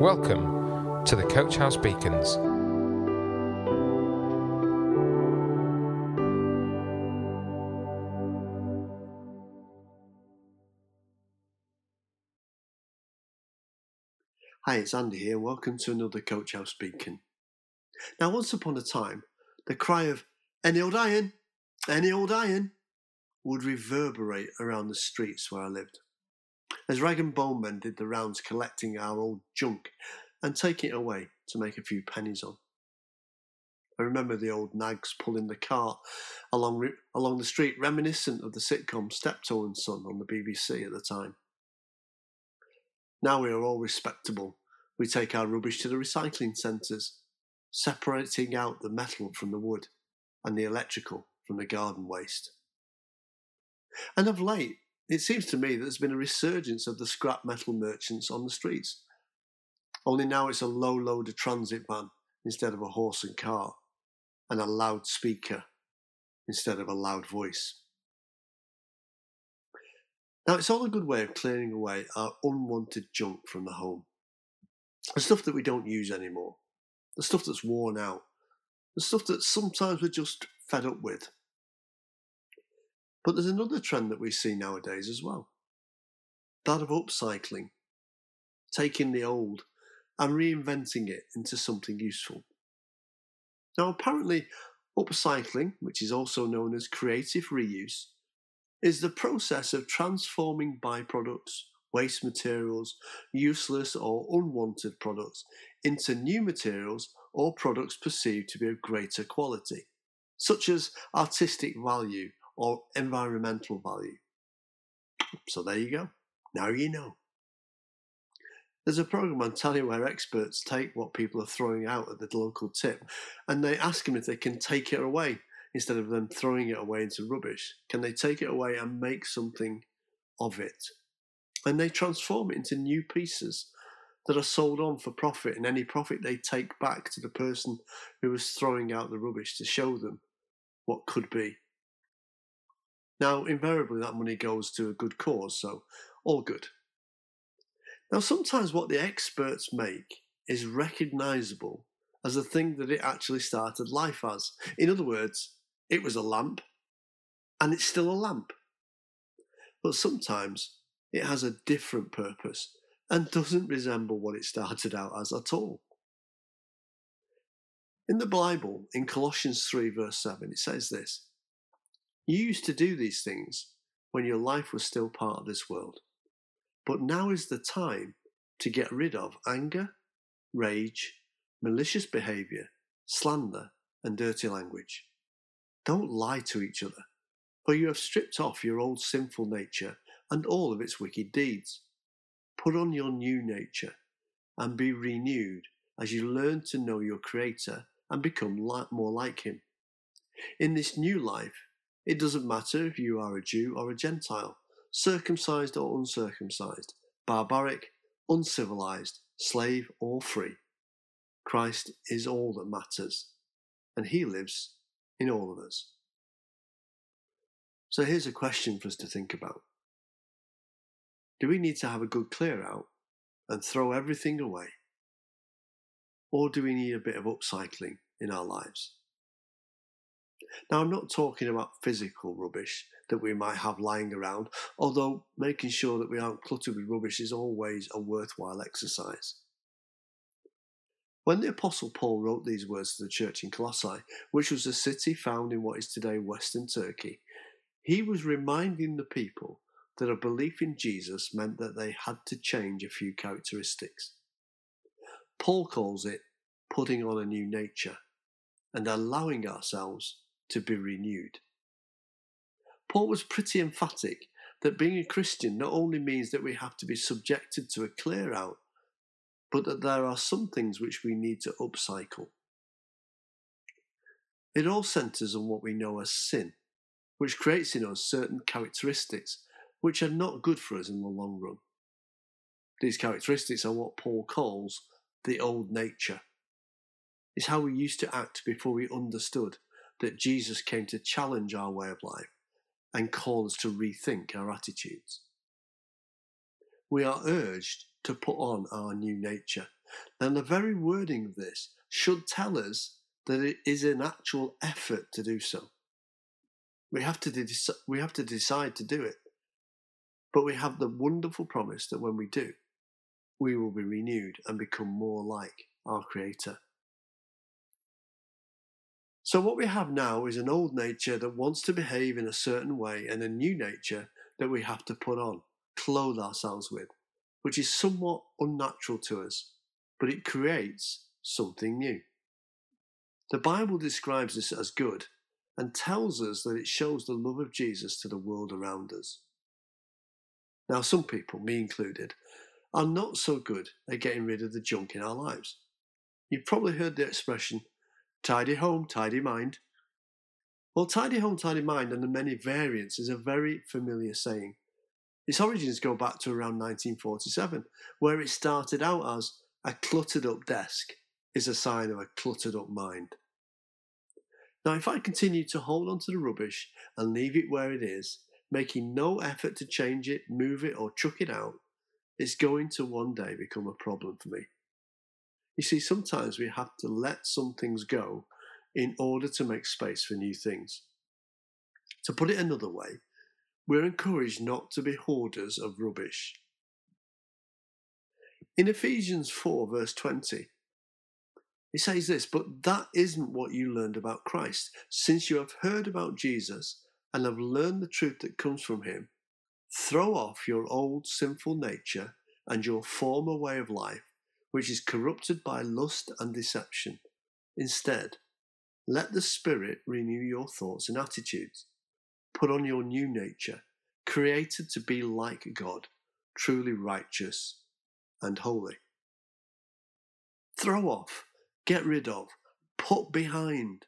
Welcome to the Coach House Beacons. Hi, it's Andy here. Welcome to another Coach House Beacon. Now, once upon a time, the cry of any old iron, any old iron would reverberate around the streets where I lived. As rag and bone men did the rounds collecting our old junk and taking it away to make a few pennies on. I remember the old nags pulling the cart along, along the street, reminiscent of the sitcom Steptoe and Son on the BBC at the time. Now we are all respectable. We take our rubbish to the recycling centres, separating out the metal from the wood and the electrical from the garden waste. And of late, it seems to me that there's been a resurgence of the scrap metal merchants on the streets. Only now it's a low loader transit van instead of a horse and cart, and a loudspeaker instead of a loud voice. Now, it's all a good way of clearing away our unwanted junk from the home. The stuff that we don't use anymore, the stuff that's worn out, the stuff that sometimes we're just fed up with. But there's another trend that we see nowadays as well that of upcycling, taking the old and reinventing it into something useful. Now, apparently, upcycling, which is also known as creative reuse, is the process of transforming byproducts, waste materials, useless or unwanted products into new materials or products perceived to be of greater quality, such as artistic value or environmental value. So there you go. Now you know. There's a program on telly where experts take what people are throwing out at the local tip and they ask them if they can take it away instead of them throwing it away into rubbish? Can they take it away and make something of it? And they transform it into new pieces that are sold on for profit, and any profit they take back to the person who was throwing out the rubbish to show them what could be. Now, invariably, that money goes to a good cause, so all good. Now, sometimes what the experts make is recognizable as the thing that it actually started life as. In other words, it was a lamp, and it's still a lamp. But sometimes it has a different purpose and doesn't resemble what it started out as at all. In the Bible, in Colossians 3, verse 7, it says this You used to do these things when your life was still part of this world. But now is the time to get rid of anger, rage, malicious behavior, slander, and dirty language. Don't lie to each other, for you have stripped off your old sinful nature and all of its wicked deeds. Put on your new nature and be renewed as you learn to know your Creator and become more like Him. In this new life, it doesn't matter if you are a Jew or a Gentile, circumcised or uncircumcised, barbaric, uncivilized, slave or free. Christ is all that matters, and He lives in all of us. So here's a question for us to think about Do we need to have a good clear out and throw everything away? Or do we need a bit of upcycling in our lives? Now, I'm not talking about physical rubbish that we might have lying around, although making sure that we aren't cluttered with rubbish is always a worthwhile exercise. When the Apostle Paul wrote these words to the church in Colossae, which was a city found in what is today Western Turkey, he was reminding the people that a belief in Jesus meant that they had to change a few characteristics. Paul calls it putting on a new nature and allowing ourselves to be renewed. Paul was pretty emphatic that being a Christian not only means that we have to be subjected to a clear out, but that there are some things which we need to upcycle. It all centres on what we know as sin, which creates in us certain characteristics which are not good for us in the long run. These characteristics are what Paul calls the old nature. It's how we used to act before we understood that Jesus came to challenge our way of life and call us to rethink our attitudes. We are urged to put on our new nature, then the very wording of this should tell us that it is an actual effort to do so. We have to, de- we have to decide to do it. But we have the wonderful promise that when we do, we will be renewed and become more like our Creator. So, what we have now is an old nature that wants to behave in a certain way and a new nature that we have to put on, clothe ourselves with, which is somewhat unnatural to us, but it creates something new. The Bible describes this as good and tells us that it shows the love of Jesus to the world around us. Now, some people, me included, are not so good at getting rid of the junk in our lives. You've probably heard the expression, tidy home, tidy mind. Well, tidy home, tidy mind, and the many variants is a very familiar saying. Its origins go back to around 1947, where it started out as a cluttered up desk is a sign of a cluttered up mind. Now, if I continue to hold on to the rubbish and leave it where it is, making no effort to change it, move it, or chuck it out, it's going to one day become a problem for me. You see, sometimes we have to let some things go in order to make space for new things. To put it another way, we're encouraged not to be hoarders of rubbish. In Ephesians 4, verse 20, it says this, but that isn't what you learned about Christ. Since you have heard about Jesus and have learned the truth that comes from him, throw off your old sinful nature and your former way of life, which is corrupted by lust and deception. Instead, let the Spirit renew your thoughts and attitudes. Put on your new nature, created to be like God, truly righteous and holy. Throw off get rid of, put behind.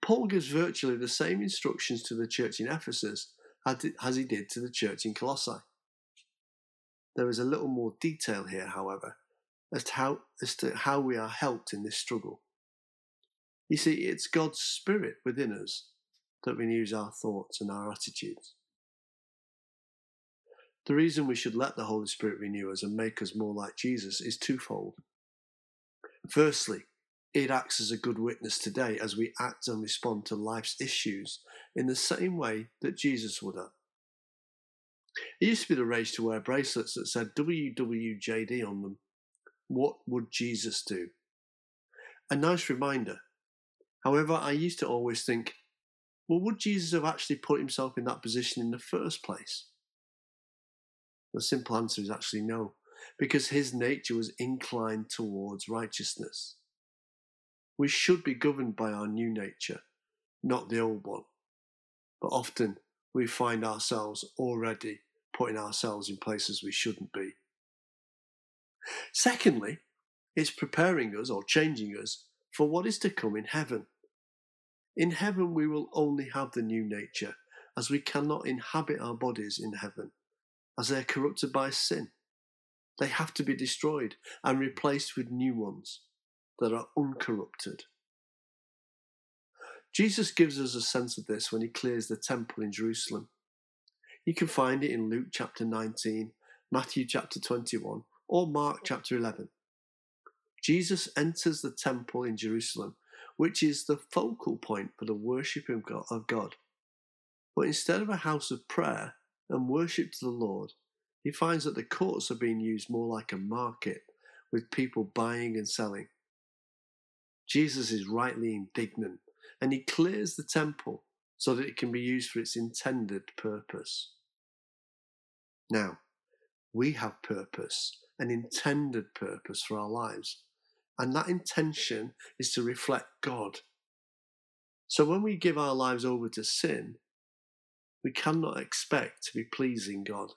Paul gives virtually the same instructions to the church in Ephesus as he did to the church in Colossae. There is a little more detail here, however, as to how, as to how we are helped in this struggle. You see, it's God's Spirit within us that renews our thoughts and our attitudes. The reason we should let the Holy Spirit renew us and make us more like Jesus is twofold. Firstly, it acts as a good witness today as we act and respond to life's issues in the same way that Jesus would have. It used to be the rage to wear bracelets that said WWJD on them. What would Jesus do? A nice reminder. However, I used to always think, well, would Jesus have actually put himself in that position in the first place? The simple answer is actually no because his nature was inclined towards righteousness. We should be governed by our new nature, not the old one. But often we find ourselves already putting ourselves in places we shouldn't be. Secondly, it's preparing us or changing us for what is to come in heaven. In heaven, we will only have the new nature, as we cannot inhabit our bodies in heaven, as they are corrupted by sin. They have to be destroyed and replaced with new ones that are uncorrupted. Jesus gives us a sense of this when he clears the temple in Jerusalem. You can find it in Luke chapter 19, Matthew chapter 21, or Mark chapter 11. Jesus enters the temple in Jerusalem, which is the focal point for the worship of God. But instead of a house of prayer and worship to the Lord, he finds that the courts are being used more like a market with people buying and selling. Jesus is rightly indignant and he clears the temple so that it can be used for its intended purpose. Now, we have purpose, an intended purpose for our lives, and that intention is to reflect God. So when we give our lives over to sin, we cannot expect to be pleasing God.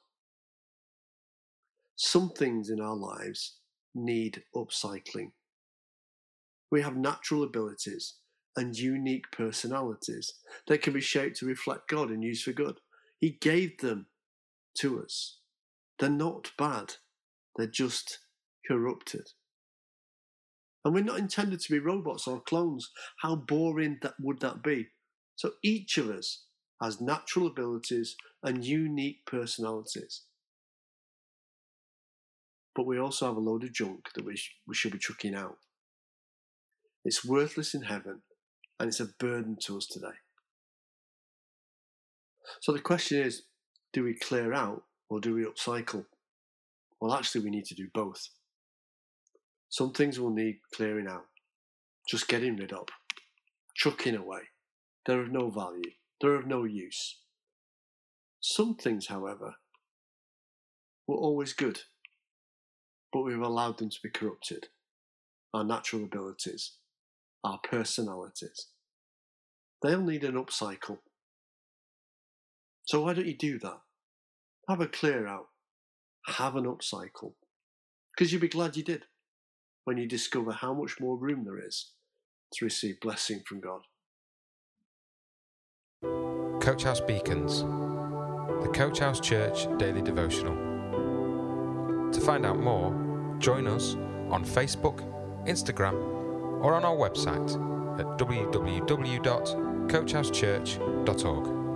Some things in our lives need upcycling. We have natural abilities and unique personalities that can be shaped to reflect God and used for good. He gave them to us. They're not bad, they're just corrupted. And we're not intended to be robots or clones. How boring that would that be? So each of us has natural abilities and unique personalities. but we also have a load of junk that we, sh- we should be chucking out. It's worthless in heaven and it's a burden to us today. So the question is do we clear out or do we upcycle? Well, actually, we need to do both. Some things will need clearing out, just getting rid of, chucking away. They're of no value, they're of no use. Some things, however, were always good, but we've allowed them to be corrupted. Our natural abilities, our personalities. They'll need an upcycle. So why don't you do that? Have a clear out. Have an upcycle. Because you'll be glad you did when you discover how much more room there is to receive blessing from God. Coach House Beacons, the Coach House Church Daily Devotional. To find out more, join us on Facebook, Instagram, or on our website at www.coachhousechurch.org.